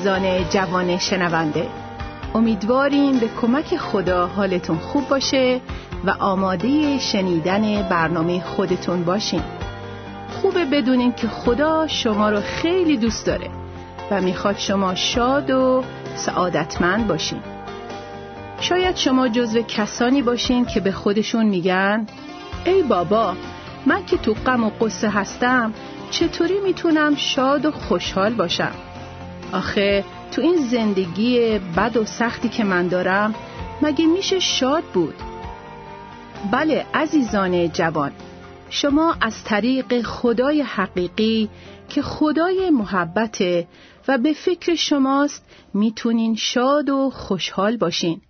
عزیزان جوان شنونده. امیدواریم به کمک خدا حالتون خوب باشه و آماده شنیدن برنامه خودتون باشین. خوبه بدونین که خدا شما رو خیلی دوست داره و می‌خواد شما شاد و سعادتمند باشین. شاید شما جزو کسانی باشین که به خودشون میگن ای بابا من که تو غم و قصه هستم چطوری می‌تونم شاد و خوشحال باشم؟ آخه تو این زندگی بد و سختی که من دارم مگه میشه شاد بود؟ بله عزیزان جوان شما از طریق خدای حقیقی که خدای محبته و به فکر شماست می‌تونین شاد و خوشحال باشین.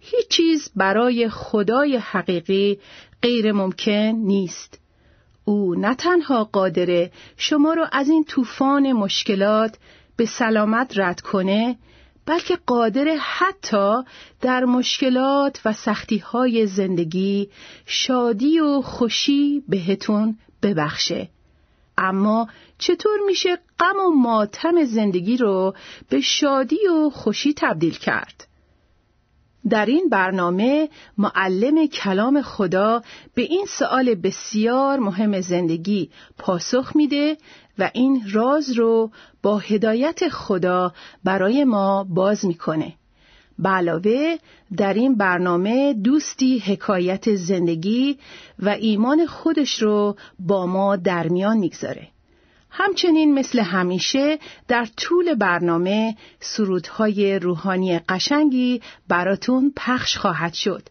هیچ چیز برای خدای حقیقی غیر ممکن نیست. او نه تنها قادره شما رو از این طوفان مشکلات به سلامت رد کنه بلکه قادر حتی در مشکلات و سختی های زندگی شادی و خوشی بهتون ببخشه اما چطور میشه غم و ماتم زندگی رو به شادی و خوشی تبدیل کرد؟ در این برنامه معلم کلام خدا به این سوال بسیار مهم زندگی پاسخ میده و این راز رو با هدایت خدا برای ما باز می‌کنه. علاوه در این برنامه دوستی حکایت زندگی و ایمان خودش رو با ما در میان می‌گذاره. همچنین مثل همیشه در طول برنامه سرودهای روحانی قشنگی براتون پخش خواهد شد.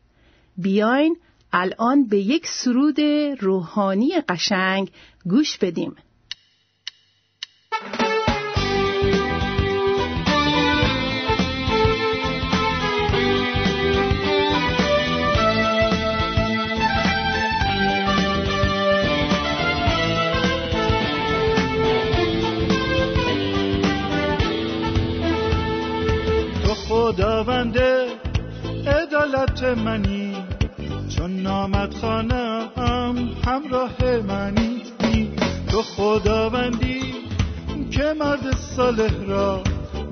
بیاین الان به یک سرود روحانی قشنگ گوش بدیم. خداوند عدالت منی. چون نامت خانم همراه منی. تو خداوندی که مرد صالح را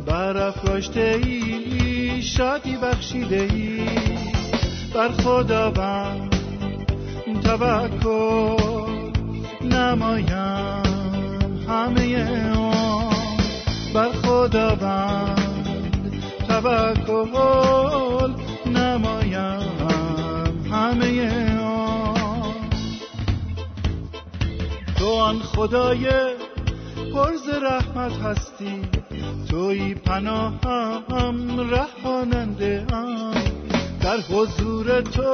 برافراشته ای شادی بخشیده ای بر خداوند توکل نمایم همه آن بر خداوند توکل نمایم همه آن. تو آن خدای پرز رحمت هستی توی پناهم رهاننده ام. در حضور تو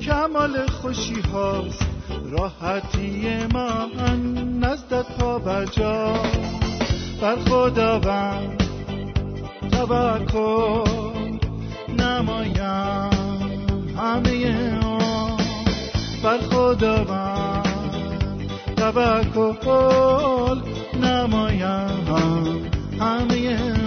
کمال خوشی هاست راحتی من نزدت پا بجا. بر خداوند توکل نمایم. همه آن بر خداوند توکل نمایم. همه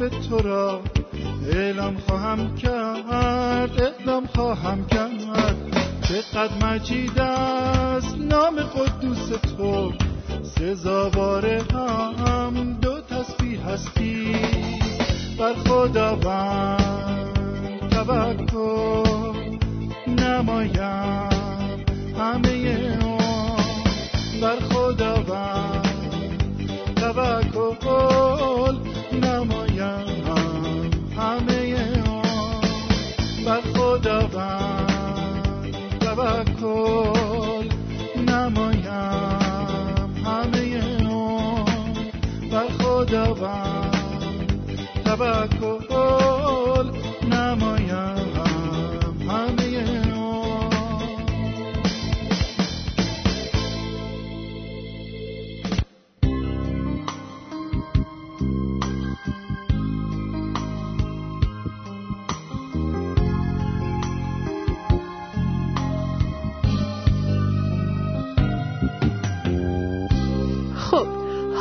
عجیب تو را. اعلام خواهم کرد اعلام خواهم کرد. چقدر مجید است نام قدوس تو. سزاوار هم دو تسبیح هستی. بر خداوند توکل نمایم. همه بر خداوند توکل بر خداوند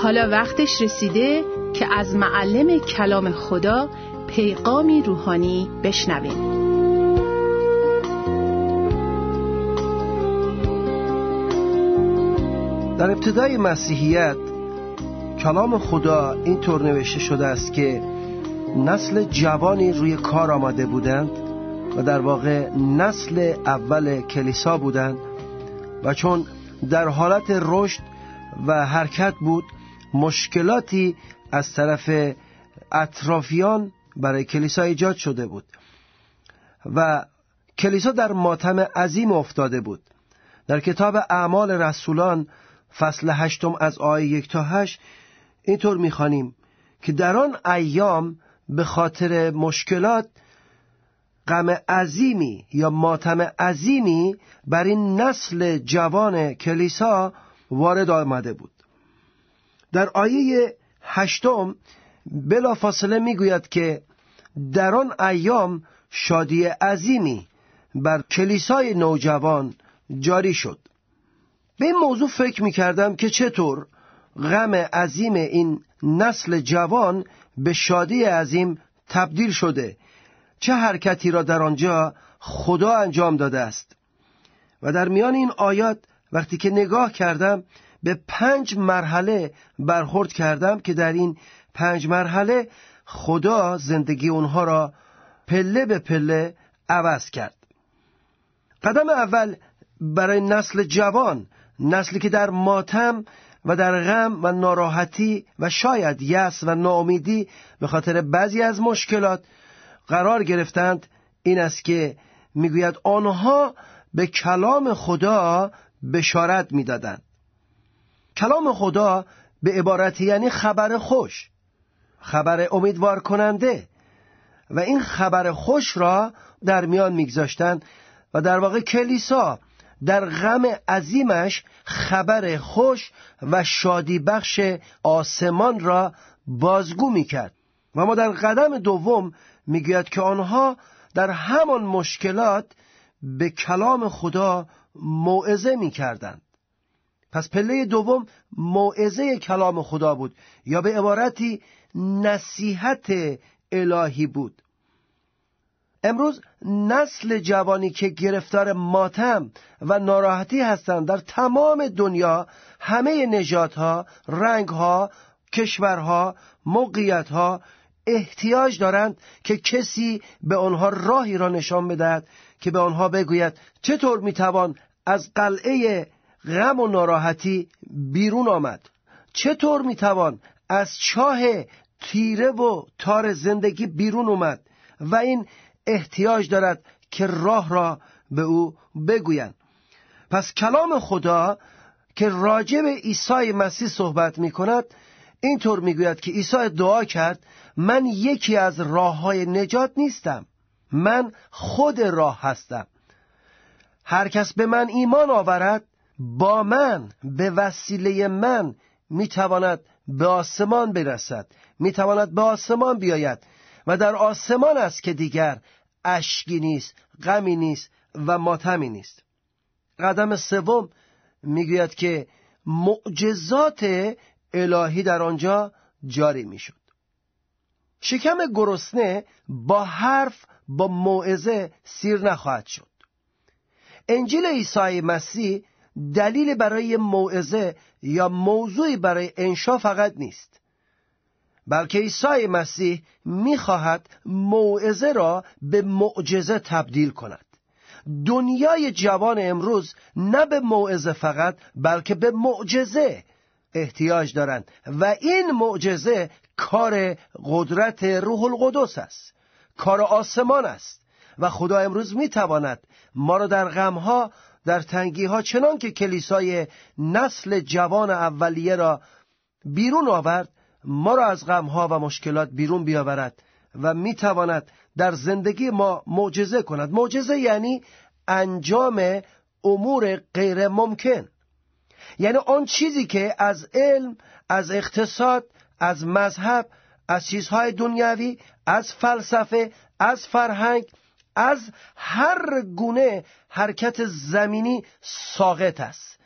حالا وقتش رسیده که از معلم کلام خدا پیغامی روحانی بشنویم. در ابتدای مسیحیت کلام خدا اینطور نوشته شده است که نسل جوانی روی کار آمده بودند و در واقع نسل اول کلیسا بودند و چون در حالت رشد و حرکت بود مشکلاتی از طرف اطرافیان برای کلیسا ایجاد شده بود و کلیسا در ماتم عظیم افتاده بود. در کتاب اعمال رسولان فصل هشتم از آیه یک تا هشت اینطور می‌خوانیم که در آن ایام به خاطر مشکلات غم عظیمی یا ماتم عظیمی بر این نسل جوان کلیسا وارد آمده بود. در آیه هشتم بلا فاصله می‌گوید که در آن ایام شادی عظیمی بر کلیسای نوجوان جاری شد. به این موضوع فکر می کردم که چطور غم عظیم این نسل جوان به شادی عظیم تبدیل شده. چه حرکتی را در آنجا خدا انجام داده است؟ و در میان این آیات وقتی که نگاه کردم به پنج مرحله برخورد کردم که در این پنج مرحله خدا زندگی اونها را پله به پله عوض کرد. قدم اول برای نسل جوان نسلی که در ماتم و در غم و ناراحتی و شاید یس و ناامیدی به خاطر بعضی از مشکلات قرار گرفتند این است که می‌گوید آنها به کلام خدا بشارت می‌دادند. کلام خدا به عبارتی یعنی خبر خوش خبر امیدوار کننده. و این خبر خوش را در میان میگذاشتند و در واقع کلیسا در غم عظیمش خبر خوش و شادی بخش آسمان را بازگو می‌کرد. و ما در قدم دوم می‌گوید که آنها در همان مشکلات به کلام خدا موعظه می‌کردند. پس پله دوم موعظه کلام خدا بود یا به عبارتی نصیحت الهی بود. امروز نسل جوانی که گرفتار ماتم و ناراحتی هستند در تمام دنیا همه نژادها، رنگها، کشورها، موقعیتها احتیاج دارند که کسی به آنها راهی را نشان بدهد که به آنها بگوید چطور می‌توان از قلعه غم و ناراحتی بیرون آمد. چطور می‌توان از چاه تیره و تار زندگی بیرون اومد و این احتیاج دارد که راه را به او بگویند پس کلام خدا که راجع به عیسی مسیح صحبت می کند اینطور می‌گوید که عیسی دعا کرد من یکی از راه های نجات نیستم. من خود راه هستم. هر کس به من ایمان آورد با من به وسیله من می‌تواند به آسمان برسد می‌تواند به آسمان بیاید و در آسمان است که دیگر اشکی نیست غمی نیست و ماتمی نیست. قدم سوم می‌گوید که معجزات الهی در آنجا جاری می‌شد. شکم گرسنه با حرف با موعظه سیر نخواهد شد. انجیل عیسی مسیح دلیل برای موعظه یا موضوعی برای انشا فقط نیست. بلکه عیسی مسیح می‌خواهد موعظه را به معجزه تبدیل کند. دنیای جوان امروز نه به موعظه فقط بلکه به معجزه احتیاج دارند. و این معجزه کار قدرت روح القدس است. کار آسمان است. و خدا امروز می‌تواند ما را در غمها در تنگی ها چنان که کلیسای نسل جوان اولیه را بیرون آورد ما را از غمها و مشکلات بیرون بیاورد و می‌تواند در زندگی ما معجزه کند. معجزه یعنی انجام امور غیر ممکن یعنی آن چیزی که از علم از اقتصاد از مذهب از چیزهای دنیوی از فلسفه از فرهنگ از هر گونه حرکت زمینی ساقط است.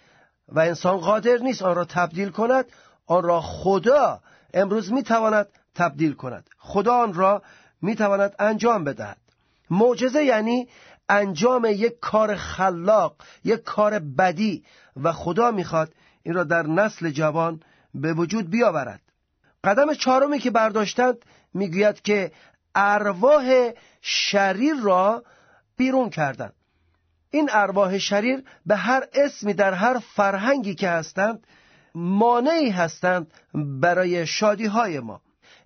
و انسان قادر نیست آن را تبدیل کند آن را خدا امروز می‌تواند تبدیل کند. خدا آن را می‌تواند انجام بدهد. معجزه یعنی انجام یک کار خلاق یک کار بدی و خدا می‌خواد این را در نسل جوان به وجود بیاورد. قدم چهارمی که برداشتند می‌گوید که ارواح شریر را بیرون کردند این ارواح شریر به هر اسمی در هر فرهنگی که هستند مانعی هستند برای شادی های ما.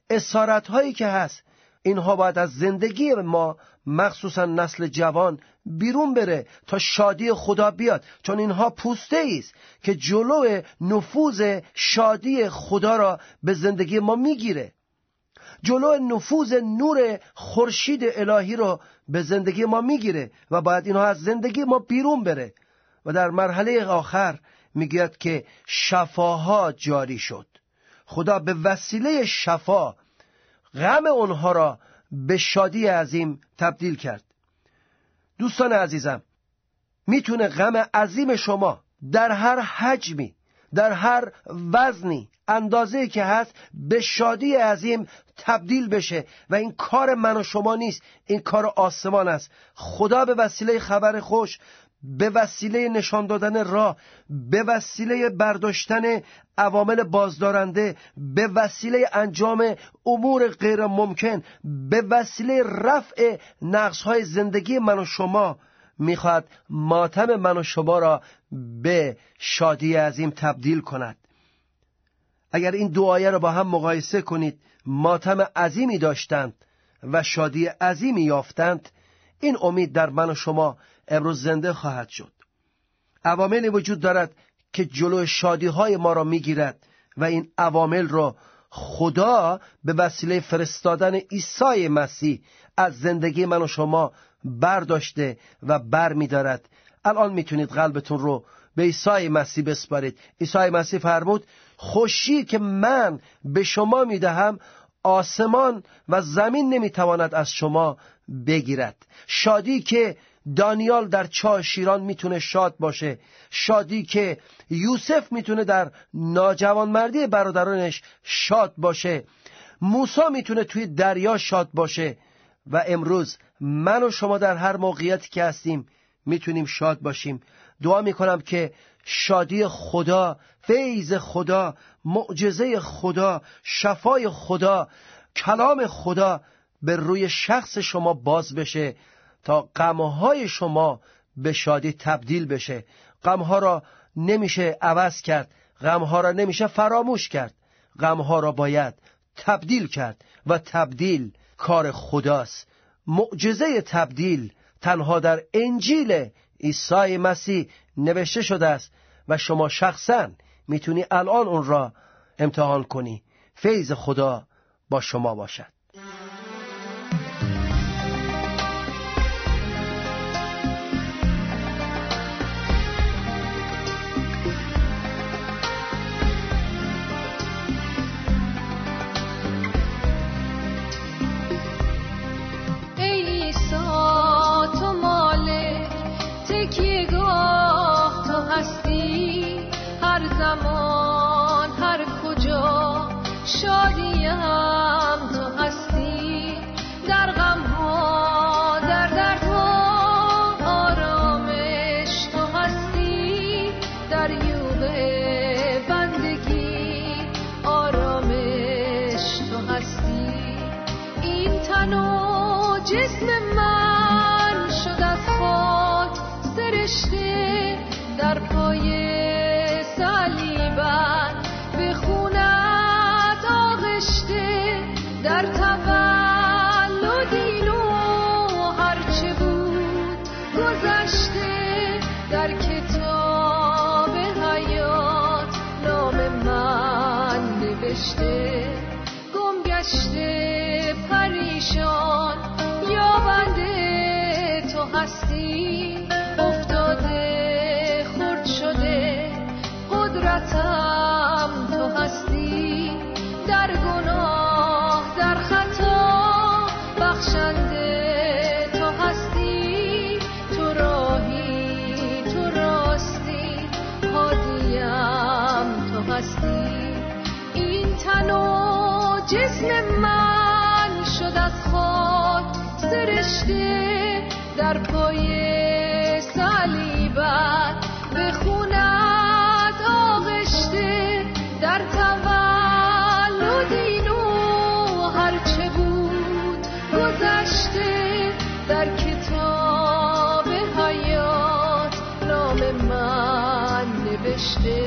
اسارت هایی که هست اینها باید از زندگی ما مخصوصا نسل جوان بیرون بره تا شادی خدا بیاد. چون اینها پوسته است که جلو نفوذ شادی خدا را به زندگی ما می‌گیره. جلو نفوذ نور خورشید الهی رو به زندگی ما می‌گیره و باید اینها از زندگی ما بیرون بره. و در مرحله آخر می‌گوید که شفاها جاری شد. خدا به وسیله شفا غم اونها را به شادی عظیم تبدیل کرد. دوستان عزیزم می‌تونه غم عظیم شما در هر حجمی در هر وزنی اندازه که هست به شادی عظیم تبدیل بشه. و این کار من و شما نیست این کار آسمان است. خدا به وسیله خبر خوش به وسیله نشان دادن راه به وسیله برداشتن عوامل بازدارنده به وسیله انجام امور غیر ممکن به وسیله رفع نقص های زندگی من و شما. می‌خواد ماتم من و شما را به شادی عظیم تبدیل کند. اگر این دو آیه را با هم مقایسه کنید ماتم عظیمی داشتند و شادی عظیمی یافتند این امید در من و شما امروز زنده خواهد شد. عواملی وجود دارد که جلو شادی های ما را می‌گیرد و این عوامل را خدا به وسیله فرستادن عیسی مسیح از زندگی من و شما برداشته و بر می دارد. الان می‌تونید قلبتون رو به عیسی مسیح بسپارید عیسی مسیح فرمود خوشی که من به شما می‌دهم آسمان و زمین نمی‌تواند از شما بگیرد شادی که دانیال در چاه شیران می‌تونه شاد باشه. شادی که یوسف می‌تونه در ناجوانمردی برادرانش شاد باشه. موسا می‌تونه توی دریا شاد باشه. و امروز من و شما در هر موقعیتی که هستیم می‌تونیم شاد باشیم. دعا می‌کنم که شادی خدا فیض خدا معجزه خدا شفای خدا کلام خدا به روی شخص شما باز بشه. تا غمهای شما به شادی تبدیل بشه. غمها را نمیشه عوض کرد. غمها را نمیشه فراموش کرد. غمها را باید تبدیل کرد و تبدیل کار خداست. معجزه تبدیل تنها در انجیل عیسی مسیح نوشته شده است و شما شخصا می‌تونی الان اون را امتحان کنی. فیض خدا با شما باشد. هر still.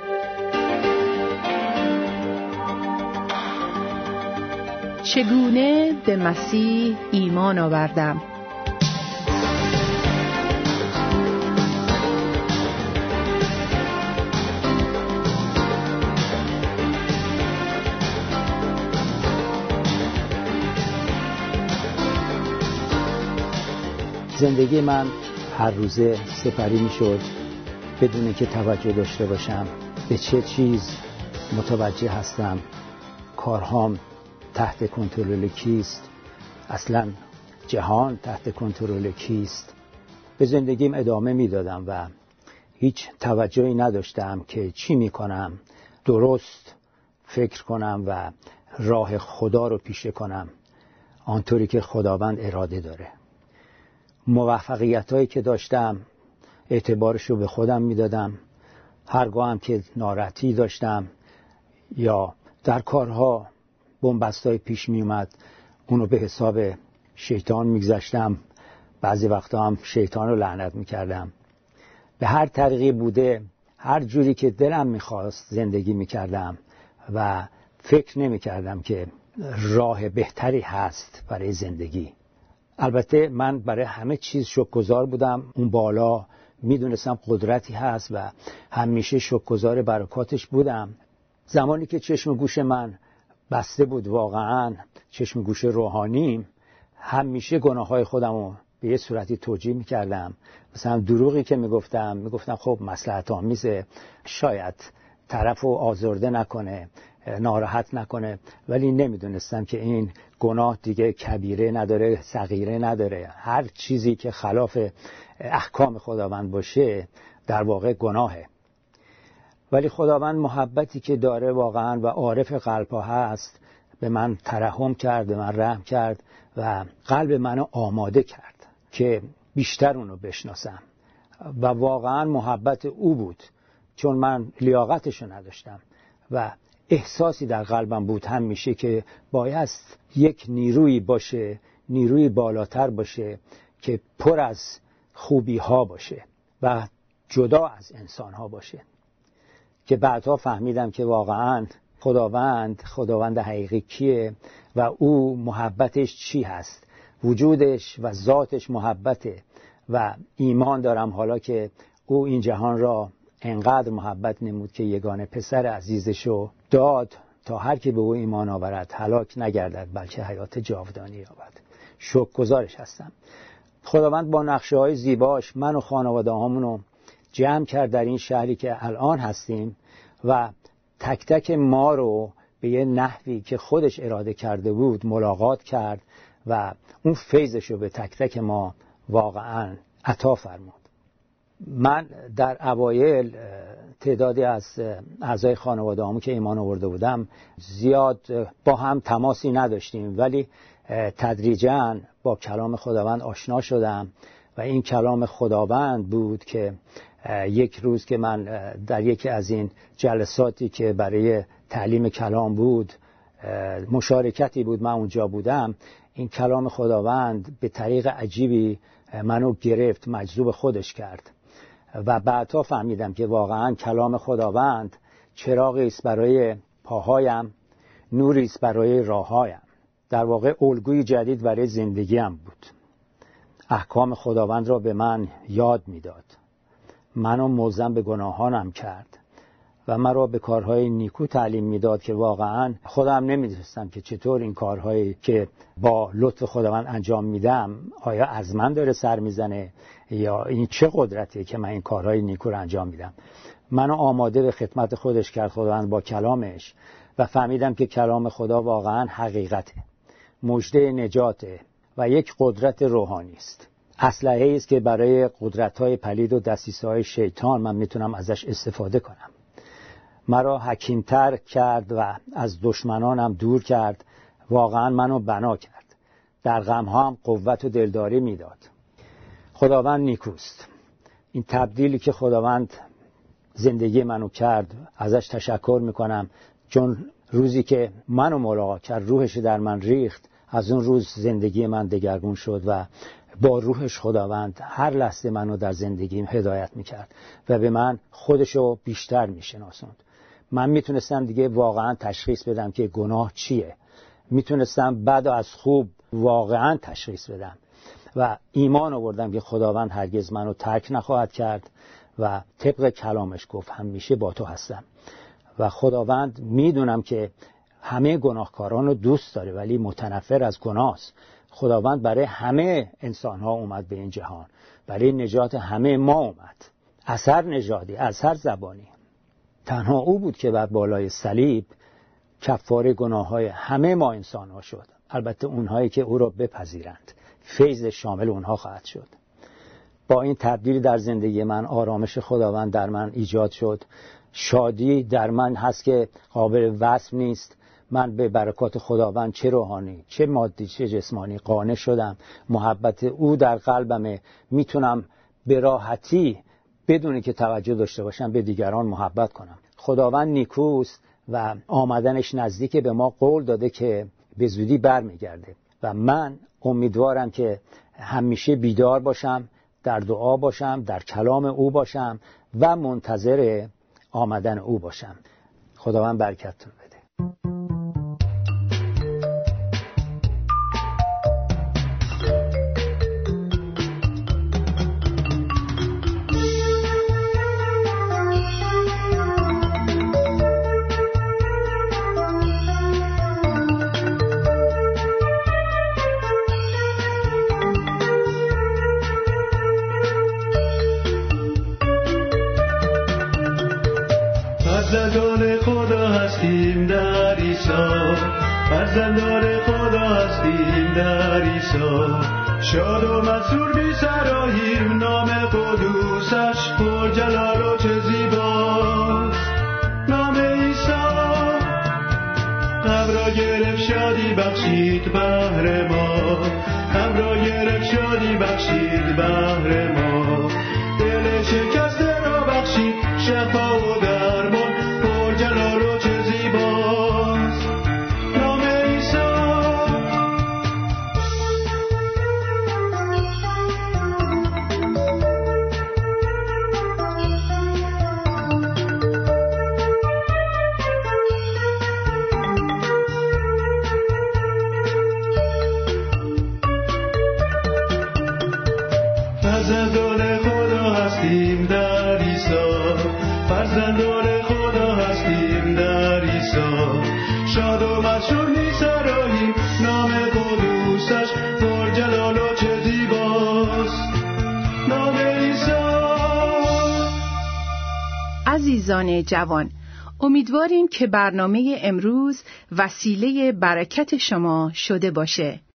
چگونه به مسیح ایمان آوردم؟ زندگی من هر روزه سپری می‌شد. بدون که توجه داشته باشم به چه چیز متوجه هستم. کارهام تحت کنترل کیست؟ اصلا جهان تحت کنترل کیست؟ به زندگیم ادامه می‌دادم و هیچ توجهی نداشتم که چی می‌کنم. درست فکر کنم و راه خدا رو پیشه کنم. آنطوری که خداوند اراده داره. موفقیت هایی که داشتم اعتبارش رو به خودم می‌دادم. هرگاه هم که ناراحتی داشتم یا در کارها بنبستای پیش می اومد اونو به حساب شیطان میگذاشتم. بعضی وقتا هم شیطان رو لعنت می‌کردم. به هر طریقی بوده هر جوری که دلم می‌خواست زندگی می‌کردم و فکر نمی‌کردم که راه بهتری هست برای زندگی. البته من برای همه چیز شکرگزار بودم. اون بالا می‌دونستم قدرتی هست و همیشه شکرگزار برکاتش بودم. زمانی که چشم گوش من بسته بود واقعا. چشم گوش روحانی همیشه گناه های خودم رو به یه صورتی توجیه می‌کردم. مثلا دروغی که می‌گفتم می‌گفتم خب مسلحت آمیزه. شاید طرف رو آزرده نکنه ناراحت نکنه. ولی نمی‌دونستم که این گناه دیگه کبیره نداره صغیره نداره. هر چیزی که خلاف احکام خداوند باشه در واقع گناهه. ولی خداوند محبتی که داره واقعا و عارف قلبها هست به من ترحم کرد به من رحم کرد و قلب منو آماده کرد که بیشتر اونو بشناسم. و واقعا محبت او بود چون من لیاقتشو نداشتم و احساسی در قلبم بود هم میشه که باید یک نیروی باشه نیروی بالاتر باشه که پر از خوبی ها باشه و جدا از انسان ها باشه. که بعدها فهمیدم که واقعا خداوند خداوند حقیقی کیه و او محبتش چی هست؟ وجودش و ذاتش محبته و ایمان دارم. حالا که او این جهان را انقدر محبت نمود که یگانه پسر عزیزشو داد تا هر که به او ایمان آورد هلاک نگردد بلکه حیات جاودانی یابد. شکر گزارش هستم. خداوند با نقشه های زیباش من و خانواده رو جمع کرد در این شهری که الان هستیم و تک تک ما رو به یه نحوی که خودش اراده کرده بود ملاقات کرد و اون فیضش رو به تک تک ما واقعا عطا فرمود. من در اوایل تعدادی از اعضای خانواده همون که ایمان آورده بودم زیاد با هم تماسی نداشتیم ولی تدریجا با کلام خداوند آشنا شدم و این کلام خداوند بود که یک روز که من در یکی از این جلساتی که برای تعلیم کلام بود مشارکتی بود من اونجا بودم این کلام خداوند به طریق عجیبی منو گرفت مجذوب خودش کرد. و بعدها فهمیدم که واقعا کلام خداوند چراغی است برای پاهایم نوری است برای راههایم در واقع الگوی جدید برای زندگیم بود. احکام خداوند را به من یاد می‌داد. منو ملزم به گناهانم کرد و مرا به کارهای نیکو تعلیم می‌داد که واقعا خودم نمی‌دونستم که چطور این کارهایی که با لطف خداوند انجام میدم آیا از من داره سر می‌زنه یا این چه قدرتیه که من این کارهای نیکو رو انجام میدم. منو آماده به خدمت خودش کرد خداوند با کلامش و فهمیدم که کلام خدا واقعا حقیقته مجده نجاته و یک قدرت روحانی است. اسلحه است که برای قدرت های پلید و دستیسه های شیطان من می‌تونم ازش استفاده کنم. مرا حکیمتر کرد و از دشمنانم دور کرد. واقعا منو بنا کرد. در غم هم قوت و دلداری می‌داد. خداوند نیکوست. این تبدیلی که خداوند زندگی منو کرد ازش تشکر می‌کنم. چون روزی که منو ملاقات کرد روحش در من ریخت از اون روز زندگی من دگرگون شد و با روحش خداوند هر لحظه منو در زندگیم هدایت می‌کرد و به من خودشو بیشتر میشناسوند. من می‌تونستم دیگه واقعا تشخیص بدم که گناه چیه. می‌تونستم بعد از خوب واقعا تشخیص بدم و ایمان آوردم که خداوند هرگز منو ترک نخواهد کرد و طبق کلامش گفت همیشه با تو هستم. و خداوند می‌دونم که همه گناهکاران رو دوست داره ولی متنفر از گناهست خداوند برای همه انسان ها اومد به این جهان. برای نجات همه ما اومد. اثر نژادی اثر زبانی. تنها او بود که بر بالای صلیب کفاره گناه های همه ما انسان ها شد. البته اونهایی که او را بپذیرند. فیض شامل اونها خواهد شد. با این تبدیل در زندگی من آرامش خداوند در من ایجاد شد. شادی در من هست که قابل وصف نیست. من به برکات خداوند چه روحانی چه مادی چه جسمانی قانع شدم. محبت او در قلبمه. می‌تونم به راحتی بدونی که توجه داشته باشم به دیگران محبت کنم. خداوند نیکوست و آمدنش نزدیک به ما قول داده که به زودی برمیگرده. و من امیدوارم که همیشه بیدار باشم در دعا باشم در کلام او باشم و منتظر آمدن او باشم. خداوند برکتتون. جوان. امیدواریم که برنامه امروز وسیله برکت شما شده باشه.